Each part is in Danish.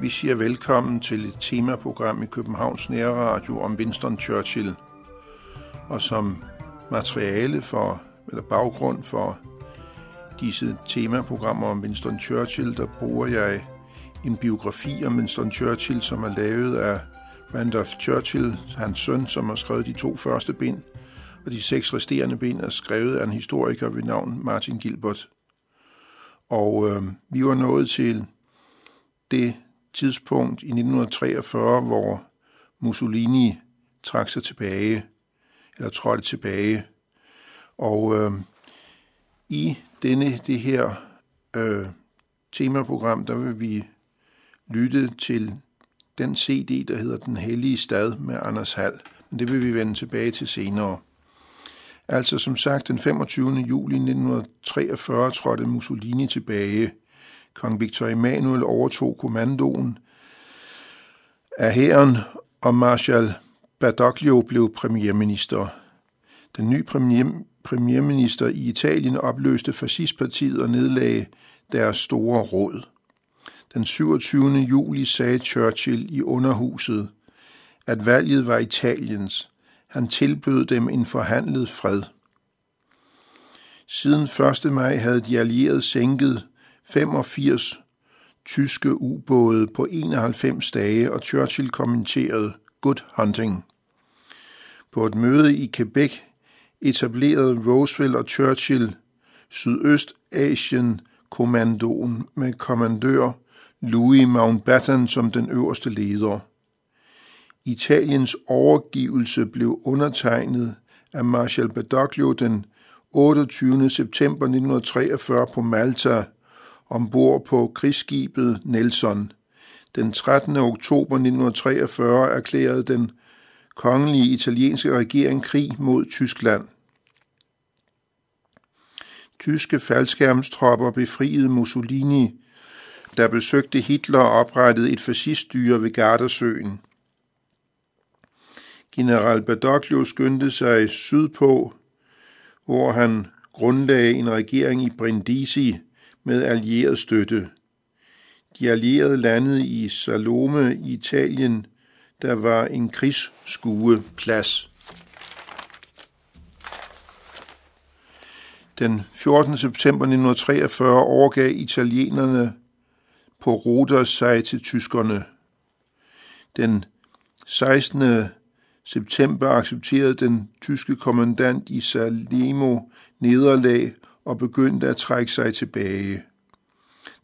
Vi siger velkommen til et temaprogram i Københavns Nærradio om Winston Churchill. Og som materiale for, eller baggrund for disse temaprogrammer om Winston Churchill, der bruger jeg en biografi om Winston Churchill, som er lavet af Randolph Churchill, hans søn, som har skrevet de to første bind, og de seks resterende bind er skrevet af en historiker ved navn Martin Gilbert. Og øh, vi var nået til det tidspunkt i 1943, hvor Mussolini trak sig tilbage, eller trådte tilbage. Og øh, i denne, det her øh, temaprogram, der vil vi lytte til den CD, der hedder Den Hellige Stad med Anders Hall. Men det vil vi vende tilbage til senere. Altså som sagt, den 25. juli 1943 trådte Mussolini tilbage. Kong Victor Emanuel overtog kommandoen af hæren, og Marshal Badoglio blev premierminister. Den nye premier, premierminister i Italien opløste fascistpartiet og nedlagde deres store råd. Den 27. juli sagde Churchill i underhuset, at valget var Italiens. Han tilbød dem en forhandlet fred. Siden 1. maj havde de allierede sænket 85 tyske ubåde på 91 dage, og Churchill kommenterede Good hunting. På et møde i Quebec etablerede Roosevelt og Churchill Sydøstasien-kommandoen med kommandør Louis Mountbatten som den øverste leder. Italiens overgivelse blev undertegnet af Marshal Badoglio den 28. september 1943 på Malta ombord på krigsskibet Nelson. Den 13. oktober 1943 erklærede den kongelige italienske regering krig mod Tyskland. Tyske faldskærmstropper befriede Mussolini der besøgte Hitler og oprettede et fasciststyre ved Gardasøen. General Badoglio skyndte sig sydpå, hvor han grundlagde en regering i Brindisi med allieret støtte. De allierede landede i Salome i Italien, der var en krigsskueplads. Den 14. september 1943 overgav italienerne på Rodos sig til tyskerne. Den 16. september accepterede den tyske kommandant i Salimo nederlag og begyndte at trække sig tilbage.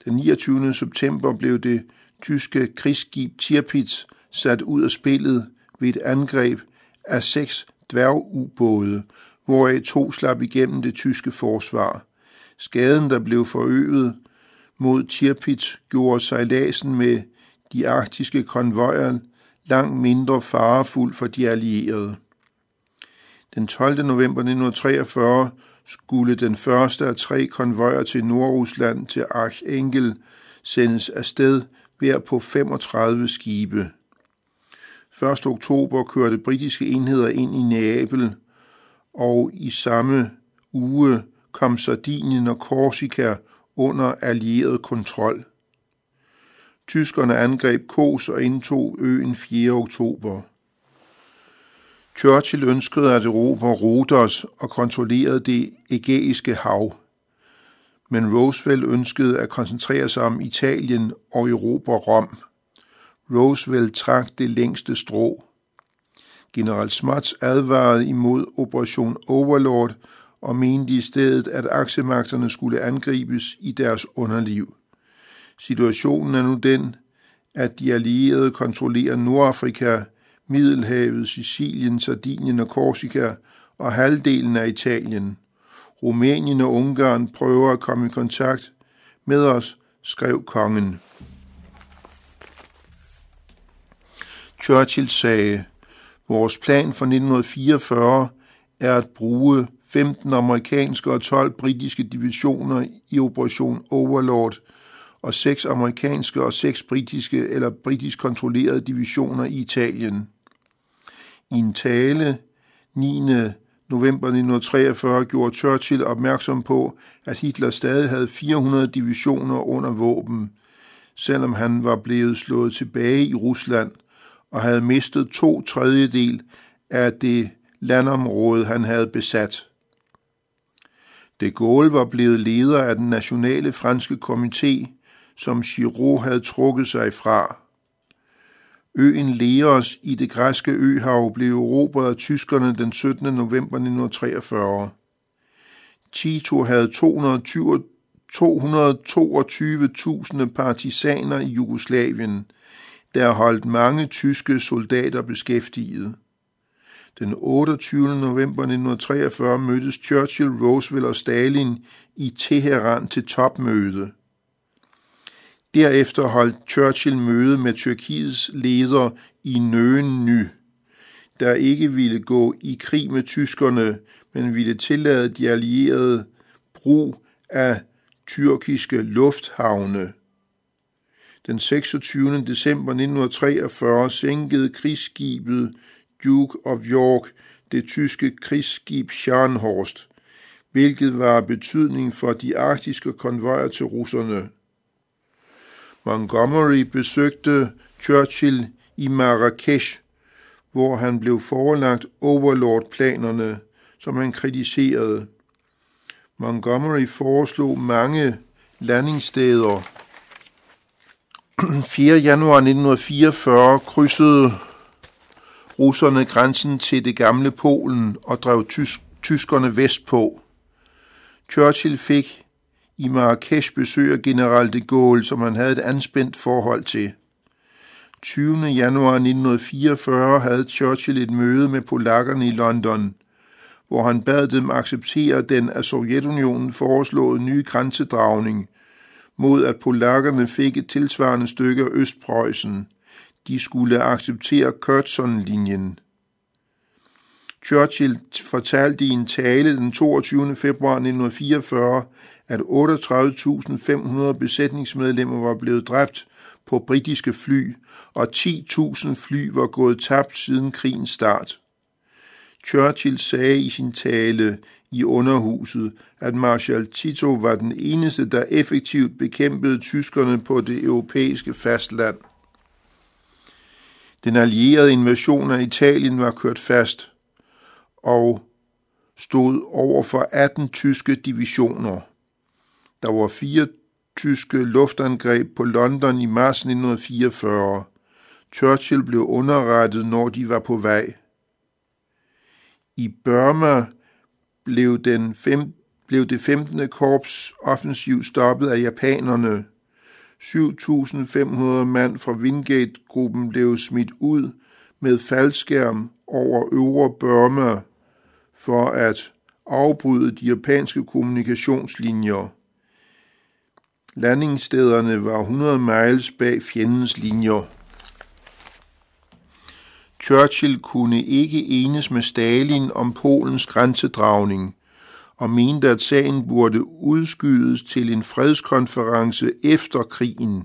Den 29. september blev det tyske krigsskib Tirpitz sat ud af spillet ved et angreb af seks dværgubåde, hvoraf to slap igennem det tyske forsvar. Skaden, der blev forøget, mod Tirpitz gjorde sejladsen med de arktiske konvojer langt mindre farefuld for de allierede. Den 12. november 1943 skulle den første af tre konvojer til Nordrusland til Archangel sendes afsted hver på 35 skibe. 1. oktober kørte britiske enheder ind i Neapel, og i samme uge kom Sardinien og Korsika under allieret kontrol. Tyskerne angreb Kos og indtog øen 4. oktober. Churchill ønskede at erobre Rhodos og kontrollerede det ægæiske hav. Men Roosevelt ønskede at koncentrere sig om Italien og erobre Rom. Roosevelt trak det længste strå. General Smuts advarede imod Operation Overlord og mente i stedet, at aksemagterne skulle angribes i deres underliv. Situationen er nu den, at de allierede kontrollerer Nordafrika, Middelhavet, Sicilien, Sardinien og Korsika og halvdelen af Italien. Rumænien og Ungarn prøver at komme i kontakt med os, skrev kongen. Churchill sagde, vores plan for 1944 er at bruge 15 amerikanske og 12 britiske divisioner i Operation Overlord og 6 amerikanske og 6 britiske eller britisk kontrollerede divisioner i Italien. I en tale 9. november 1943 gjorde Churchill opmærksom på, at Hitler stadig havde 400 divisioner under våben, selvom han var blevet slået tilbage i Rusland og havde mistet to tredjedel af det landområde, han havde besat. De Gaulle var blevet leder af den nationale franske komité, som Giraud havde trukket sig fra. Øen Leos i det græske øhav blev erobret af tyskerne den 17. november 1943. Tito havde 222.000 partisaner i Jugoslavien, der holdt mange tyske soldater beskæftiget. Den 28. november 1943 mødtes Churchill, Roosevelt og Stalin i Teheran til topmøde. Derefter holdt Churchill møde med Tyrkiets leder i Nøen der ikke ville gå i krig med tyskerne, men ville tillade de allierede brug af tyrkiske lufthavne. Den 26. december 1943 sænkede krigsskibet Duke of York det tyske krigsskib Scharnhorst, hvilket var betydning for de arktiske konvojer til russerne. Montgomery besøgte Churchill i Marrakesh, hvor han blev forelagt Overlord-planerne, som han kritiserede. Montgomery foreslog mange landingssteder. 4. januar 1944 krydsede russerne grænsen til det gamle Polen og drev tysk, tyskerne vestpå. Churchill fik i Marrakesh besøg af general de Gaulle, som han havde et anspændt forhold til. 20. januar 1944 havde Churchill et møde med polakkerne i London, hvor han bad dem acceptere den af Sovjetunionen foreslåede nye grænsedragning, mod at polakkerne fik et tilsvarende stykke af Østpreussen. De skulle acceptere Curzon-linjen. Churchill fortalte i en tale den 22. februar 1944, at 38.500 besætningsmedlemmer var blevet dræbt på britiske fly, og 10.000 fly var gået tabt siden krigens start. Churchill sagde i sin tale i underhuset, at Marshal Tito var den eneste, der effektivt bekæmpede tyskerne på det europæiske fastland. Den allierede invasion af Italien var kørt fast og stod over for 18 tyske divisioner. Der var fire tyske luftangreb på London i marts 1944. Churchill blev underrettet, når de var på vej. I Burma blev, den fem, blev det 15. korps offensiv stoppet af japanerne. 7.500 mand fra Wingate-gruppen blev smidt ud med faldskærm over øvre Burma for at afbryde de japanske kommunikationslinjer. Landingsstederne var 100 miles bag fjendens linjer. Churchill kunne ikke enes med Stalin om Polens grænsedragning og mente, at sagen burde udskydes til en fredskonference efter krigen.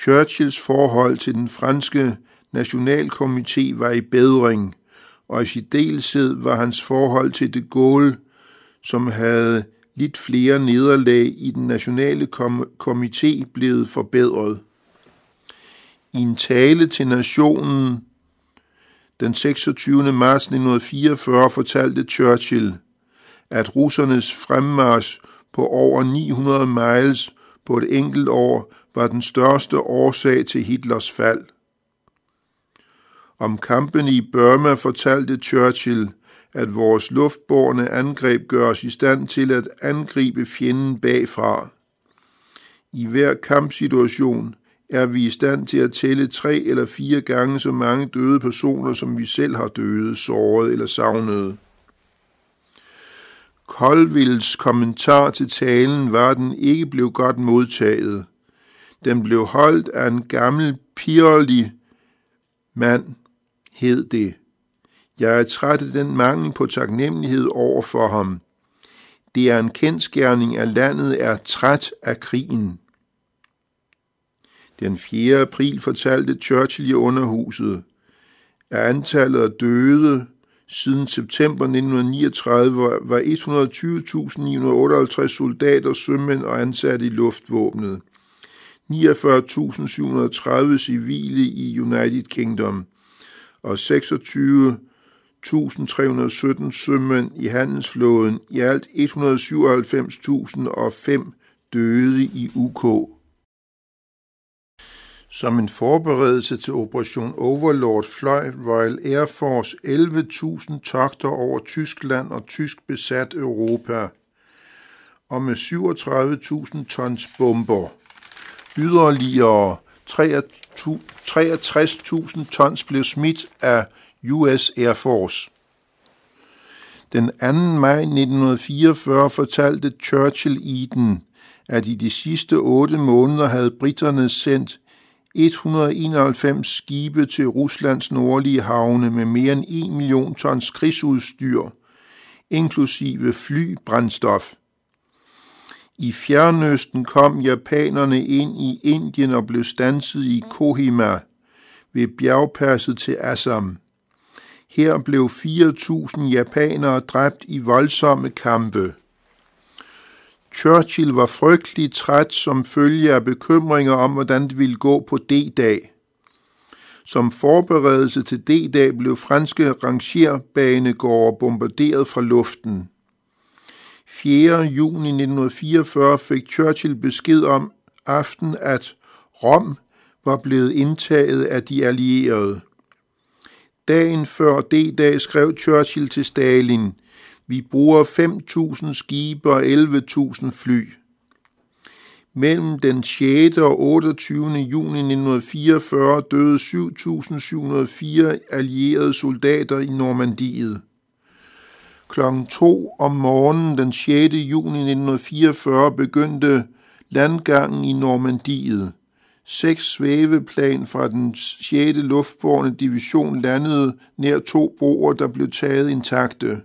Churchills forhold til den franske nationalkomité var i bedring, og i delsid var hans forhold til de Gaulle, som havde lidt flere nederlag i den nationale komité blevet forbedret. I en tale til nationen den 26. marts 1944 fortalte Churchill, at russernes fremmarsch på over 900 miles på et enkelt år var den største årsag til Hitlers fald. Om kampen i Burma fortalte Churchill, at vores luftborne angreb gør os i stand til at angribe fjenden bagfra. I hver kampsituation er vi i stand til at tælle tre eller fire gange så mange døde personer, som vi selv har døde, såret eller savnet. Colvilles kommentar til talen var, at den ikke blev godt modtaget. Den blev holdt af en gammel, pirlig mand, hed det. Jeg er træt af den mangel på taknemmelighed over for ham. Det er en kendskærning, at landet er træt af krigen. Den 4. april fortalte Churchill i underhuset, at antallet af døde Siden september 1939 var 120.958 soldater, sømænd og ansatte i luftvåbnet. 49.730 civile i United Kingdom og 26.317 sømænd i handelsflåden, i alt 197.005 døde i UK. Som en forberedelse til Operation Overlord fløj Royal Air Force 11.000 togter over Tyskland og tysk besat Europa, og med 37.000 tons bomber. Yderligere 63.000 tons blev smidt af US Air Force. Den 2. maj 1944 fortalte Churchill Eden, at i de sidste otte måneder havde britterne sendt 191 skibe til Ruslands nordlige havne med mere end 1 million tons krigsudstyr, inklusive flybrændstof. I Fjernøsten kom japanerne ind i Indien og blev stanset i Kohima ved bjergpasset til Assam. Her blev 4.000 japanere dræbt i voldsomme kampe. Churchill var frygtelig træt som følge af bekymringer om, hvordan det ville gå på D-dag. Som forberedelse til D-dag blev franske rangerbanegårde bombarderet fra luften. 4. juni 1944 fik Churchill besked om aften, at Rom var blevet indtaget af de allierede. Dagen før D-dag skrev Churchill til Stalin – vi bruger 5.000 skibe og 11.000 fly. Mellem den 6. og 28. juni 1944 døde 7.704 allierede soldater i Normandiet. Klokken 2 om morgenen den 6. juni 1944 begyndte landgangen i Normandiet. Seks svæveplan fra den 6. luftborne division landede nær to broer, der blev taget intakte.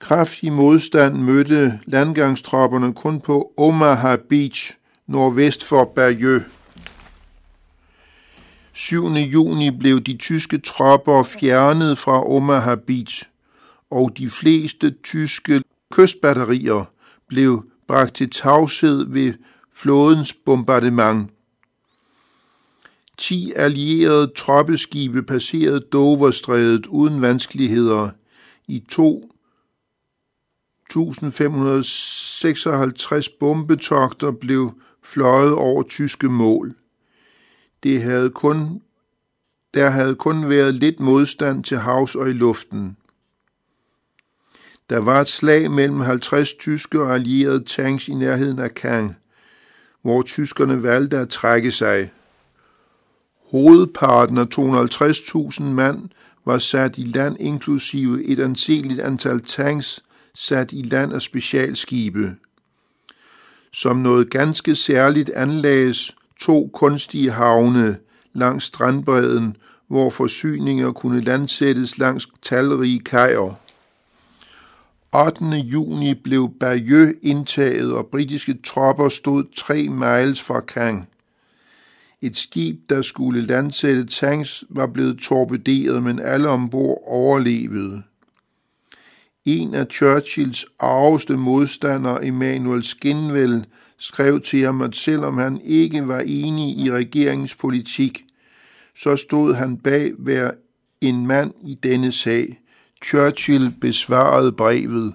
Kraftig modstand mødte landgangstropperne kun på Omaha Beach nordvest for Bayeux. 7. juni blev de tyske tropper fjernet fra Omaha Beach, og de fleste tyske kystbatterier blev bragt til tavshed ved flådens bombardement. 10 allierede troppeskibe passerede Doverstrædet uden vanskeligheder i to 1556 bombetogter blev fløjet over tyske mål. Det havde kun, der havde kun været lidt modstand til havs og i luften. Der var et slag mellem 50 tyske og allierede tanks i nærheden af Caen, hvor tyskerne valgte at trække sig. Hovedparten af 250.000 mand var sat i land inklusive et anseligt antal tanks sat i land af specialskibe. Som noget ganske særligt anlagdes to kunstige havne langs strandbredden, hvor forsyninger kunne landsættes langs talrige kajer. 8. juni blev Bayeux indtaget, og britiske tropper stod tre miles fra Kang. Et skib, der skulle landsætte tanks, var blevet torpederet, men alle ombord overlevede. En af Churchills arveste modstandere, Emanuel Skinwell, skrev til ham, at selvom han ikke var enig i regeringens politik, så stod han bag hver en mand i denne sag. Churchill besvarede brevet.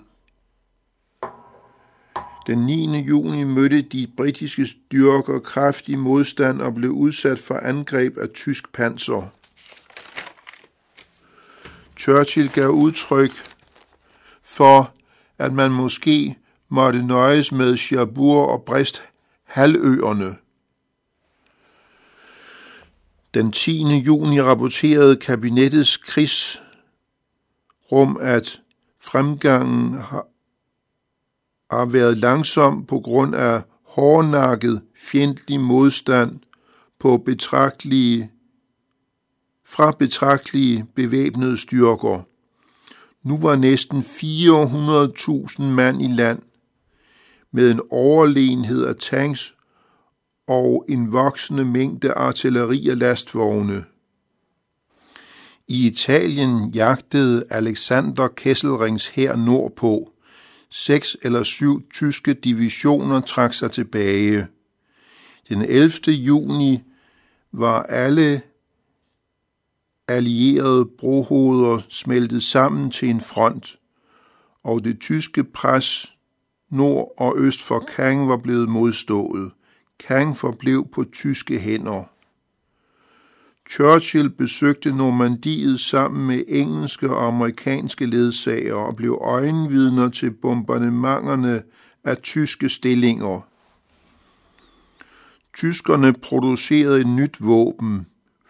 Den 9. juni mødte de britiske styrker kraftig modstand og blev udsat for angreb af tysk panser. Churchill gav udtryk for, at man måske måtte nøjes med Cherbourg og Brest halvøerne. Den 10. juni rapporterede kabinettets krigsrum, at fremgangen har, har været langsom på grund af hårdnakket fjendtlig modstand på betragtelige, fra betragtelige bevæbnede styrker. Nu var næsten 400.000 mand i land med en overlegenhed af tanks og en voksende mængde artilleri og lastvogne. I Italien jagtede Alexander Kesselrings her nordpå. Seks eller syv tyske divisioner trak sig tilbage. Den 11. juni var alle allierede brohoveder smeltet sammen til en front, og det tyske pres nord og øst for Kang var blevet modstået. Kang forblev på tyske hænder. Churchill besøgte Normandiet sammen med engelske og amerikanske ledsagere og blev øjenvidner til bombardementerne af tyske stillinger. Tyskerne producerede et nyt våben,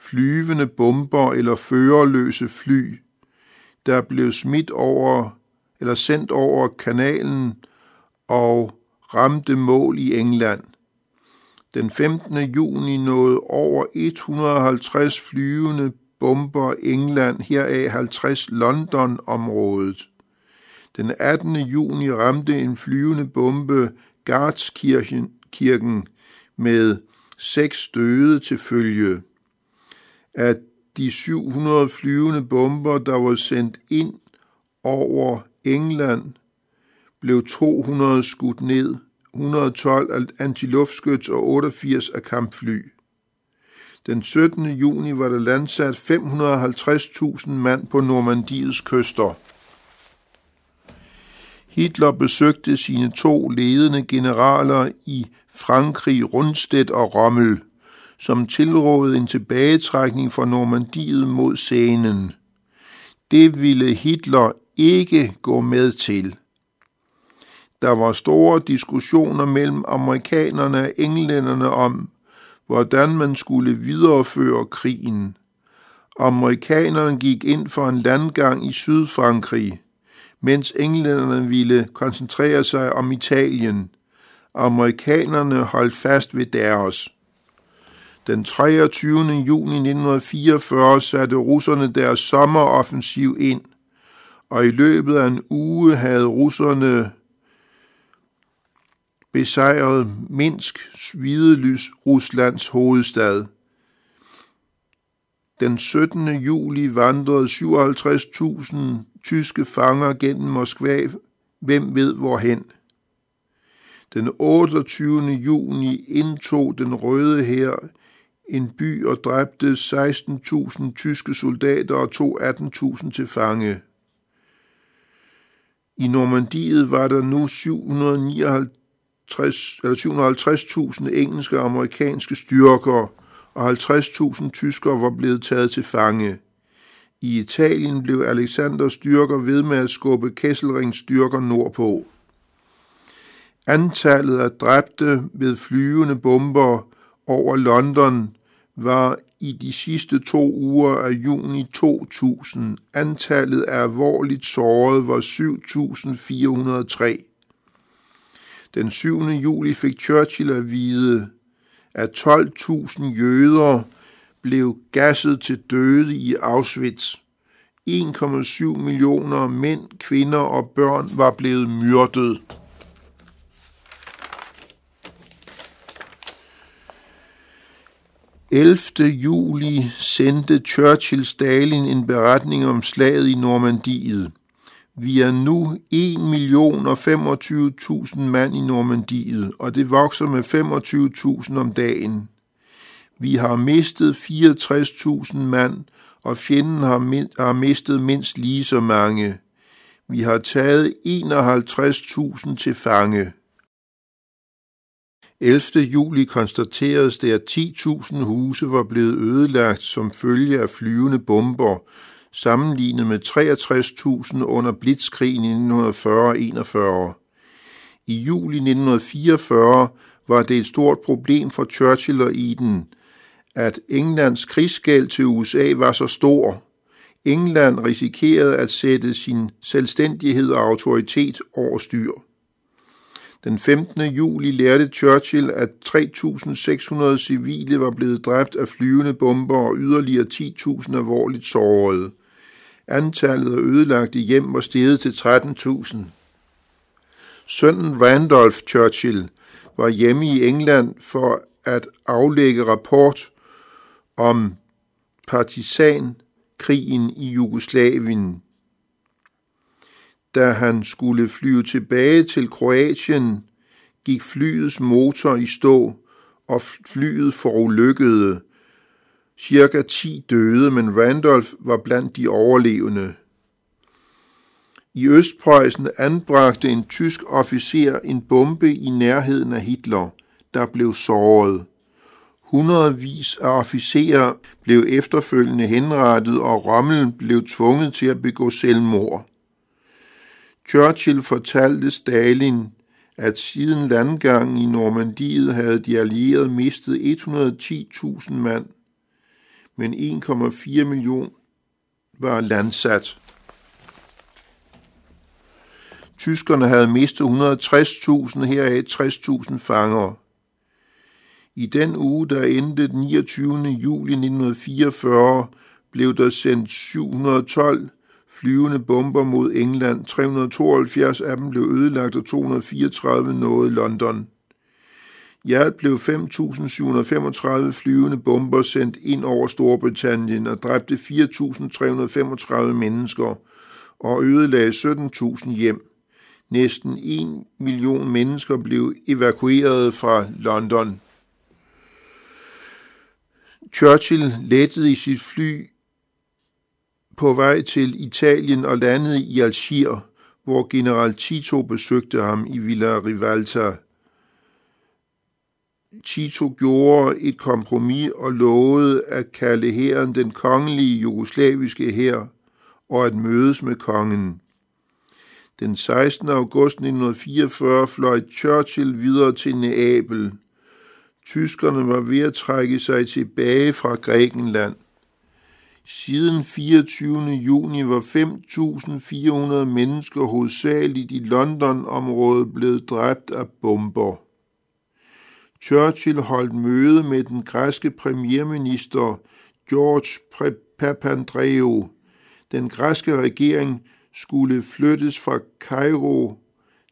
flyvende bomber eller førerløse fly, der blev smidt over eller sendt over kanalen og ramte mål i England. Den 15. juni nåede over 150 flyvende bomber England, heraf 50 London-området. Den 18. juni ramte en flyvende bombe Gartskirken med seks døde til følge at de 700 flyvende bomber, der var sendt ind over England, blev 200 skudt ned, 112 af antiluftskyts og 88 af kampfly. Den 17. juni var der landsat 550.000 mand på Normandiets kyster. Hitler besøgte sine to ledende generaler i Frankrig, Rundstedt og Rommel, som tilrådede en tilbagetrækning fra Normandiet mod scenen. Det ville Hitler ikke gå med til. Der var store diskussioner mellem amerikanerne og englænderne om, hvordan man skulle videreføre krigen. Amerikanerne gik ind for en landgang i Sydfrankrig, mens englænderne ville koncentrere sig om Italien. Amerikanerne holdt fast ved deres. Den 23. juni 1944 satte russerne deres sommeroffensiv ind, og i løbet af en uge havde russerne besejret Minsk, Svidelys, Ruslands hovedstad. Den 17. juli vandrede 57.000 tyske fanger gennem Moskva, hvem ved hvorhen. Den 28. juni indtog den røde her en by og dræbte 16.000 tyske soldater og tog 18.000 til fange. I Normandiet var der nu 759 750.000 engelske og amerikanske styrker, og 50.000 tyskere var blevet taget til fange. I Italien blev Alexanders styrker ved med at skubbe Kesselrings styrker nordpå. Antallet af dræbte ved flyvende bomber over London var i de sidste to uger af juni 2000. Antallet af alvorligt sårede var 7.403. Den 7. juli fik Churchill at vide, at 12.000 jøder blev gasset til døde i Auschwitz. 1,7 millioner mænd, kvinder og børn var blevet myrdet. – 11. juli sendte Churchill Stalin en beretning om slaget i Normandiet. Vi er nu 1.025.000 mand i Normandiet, og det vokser med 25.000 om dagen. Vi har mistet 64.000 mand, og fjenden har, har mistet mindst lige så mange. Vi har taget 51.000 til fange. 11. juli konstateredes det, at 10.000 huse var blevet ødelagt som følge af flyvende bomber, sammenlignet med 63.000 under blitzkrigen i 1940-41. I juli 1944 var det et stort problem for Churchill og Eden, at Englands krigsgæld til USA var så stor. England risikerede at sætte sin selvstændighed og autoritet over styr. Den 15. juli lærte Churchill, at 3.600 civile var blevet dræbt af flyvende bomber og yderligere 10.000 alvorligt sårede. Antallet af ødelagte hjem var steget til 13.000. Sønnen Randolph Churchill var hjemme i England for at aflægge rapport om partisankrigen i Jugoslavien. Da han skulle flyve tilbage til Kroatien, gik flyets motor i stå, og flyet forulykkede. Cirka 10 døde, men Randolph var blandt de overlevende. I Østpreussen anbragte en tysk officer en bombe i nærheden af Hitler, der blev såret. Hundredvis af officerer blev efterfølgende henrettet, og Rommel blev tvunget til at begå selvmord. Churchill fortalte Stalin, at siden landgangen i Normandiet havde de allierede mistet 110.000 mand, men 1,4 million var landsat. Tyskerne havde mistet 160.000, heraf 60.000 fanger. I den uge, der endte den 29. juli 1944, blev der sendt 712 flyvende bomber mod England. 372 af dem blev ødelagt, og 234 nåede London. I alt blev 5.735 flyvende bomber sendt ind over Storbritannien og dræbte 4.335 mennesker og ødelagde 17.000 hjem. Næsten 1 million mennesker blev evakueret fra London. Churchill lettede i sit fly på vej til Italien og landede i Algier, hvor general Tito besøgte ham i Villa Rivalta. Tito gjorde et kompromis og lovede at kalde hæren den kongelige jugoslaviske hær og at mødes med kongen. Den 16. august 1944 fløj Churchill videre til Neapel. Tyskerne var ved at trække sig tilbage fra Grækenland. Siden 24. juni var 5.400 mennesker hovedsageligt i London-området blevet dræbt af bomber. Churchill holdt møde med den græske premierminister George Papandreou. Den græske regering skulle flyttes fra Cairo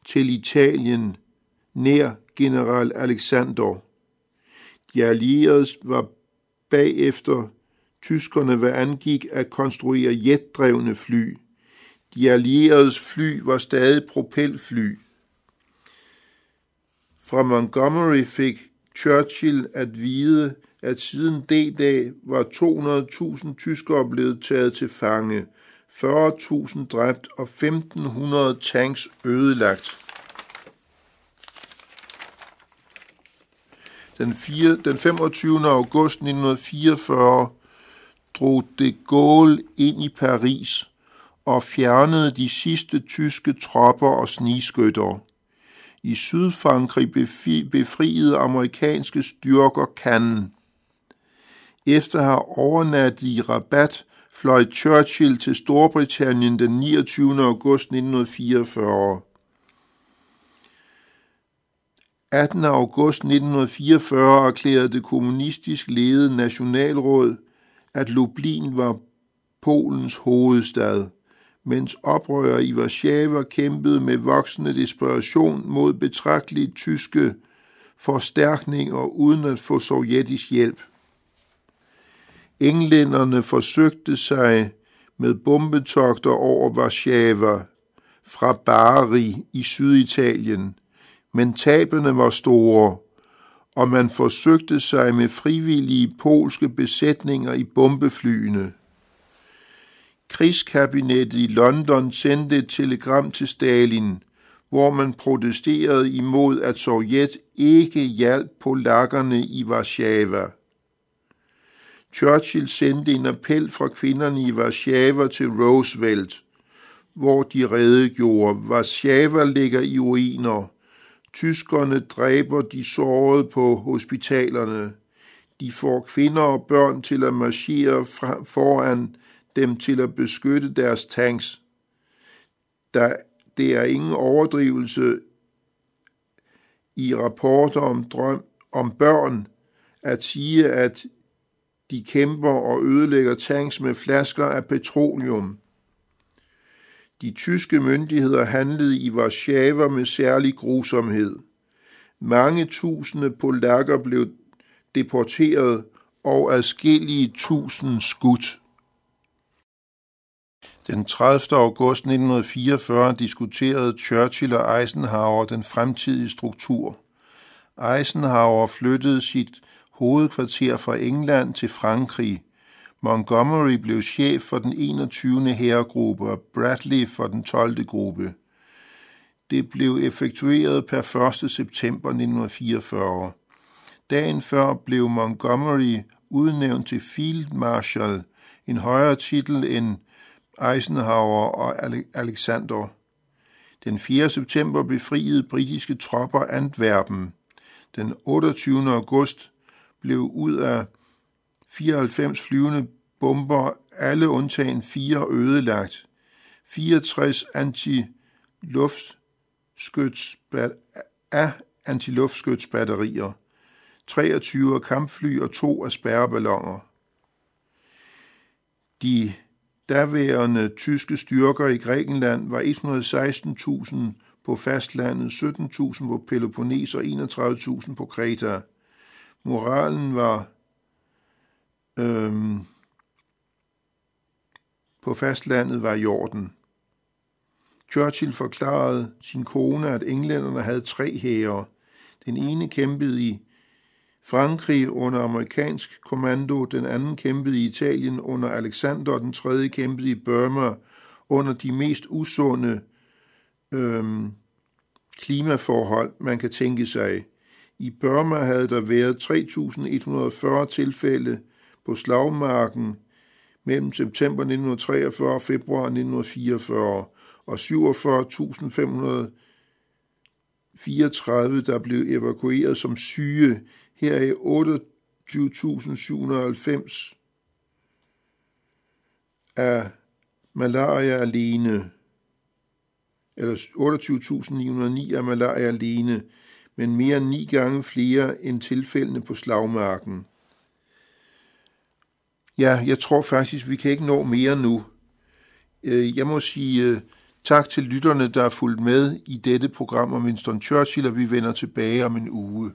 til Italien nær general Alexander. De allierede var bagefter tyskerne, hvad angik at konstruere jetdrevne fly. De allieredes fly var stadig propelfly. Fra Montgomery fik Churchill at vide, at siden D-dag var 200.000 tyskere blevet taget til fange, 40.000 dræbt og 1.500 tanks ødelagt. Den, 4, den 25. august 1944 drog de Gaulle ind i Paris og fjernede de sidste tyske tropper og snigskytter. I Sydfrankrig befriede amerikanske styrker Cannes. Efter at have overnattet i Rabat, fløj Churchill til Storbritannien den 29. august 1944. 18. august 1944 erklærede det kommunistisk ledede nationalråd, at Lublin var Polens hovedstad, mens oprører i Warszawa kæmpede med voksende desperation mod betragtelige tyske forstærkninger uden at få sovjetisk hjælp. Englænderne forsøgte sig med bombetogter over Warszawa fra Bari i Syditalien, men tabene var store, og man forsøgte sig med frivillige polske besætninger i bombeflyene. Krigskabinettet i London sendte et telegram til Stalin, hvor man protesterede imod, at Sovjet ikke hjalp polakkerne i Warszawa. Churchill sendte en appel fra kvinderne i Warszawa til Roosevelt, hvor de redegjorde, Warszawa ligger i ruiner, Tyskerne dræber de sårede på hospitalerne. De får kvinder og børn til at marchere foran dem til at beskytte deres tanks. Der, det er ingen overdrivelse i rapporter om drøm om børn at sige, at de kæmper og ødelægger tanks med flasker af petroleum. De tyske myndigheder handlede i Warszawa med særlig grusomhed. Mange tusinde polakker blev deporteret og adskillige tusind skudt. Den 30. august 1944 diskuterede Churchill og Eisenhower den fremtidige struktur. Eisenhower flyttede sit hovedkvarter fra England til Frankrig. Montgomery blev chef for den 21. herregruppe og Bradley for den 12. gruppe. Det blev effektueret per 1. september 1944. Dagen før blev Montgomery udnævnt til Field Marshal, en højere titel end Eisenhower og Alexander. Den 4. september befriede britiske tropper Antwerpen. Den 28. august blev ud af 94 flyvende bomber alle undtagen fire ødelagt. 64 antiluftskyts af antiluftskytsbatterier, 23 kampfly og to af spærreballoner. De daværende tyske styrker i Grækenland var 116.000 på fastlandet, 17.000 på Peloponnes og 31.000 på Kreta. Moralen var øhm, på fastlandet var i orden. Churchill forklarede sin kone, at englænderne havde tre hære. Den ene kæmpede i Frankrig under amerikansk kommando, den anden kæmpede i Italien under Alexander, og den tredje kæmpede i Burma under de mest usunde øhm, klimaforhold, man kan tænke sig. I Burma havde der været 3.140 tilfælde på slagmarken mellem september 1943 og februar 1944, og 47.534, der blev evakueret som syge her 28.790 af malaria alene, eller 28.909 af malaria alene, men mere end ni gange flere end tilfældene på slagmarken. Ja, jeg tror faktisk, vi kan ikke nå mere nu. Øh, jeg må sige øh, tak til lytterne, der har fulgt med i dette program om Winston Churchill, og vi vender tilbage om en uge.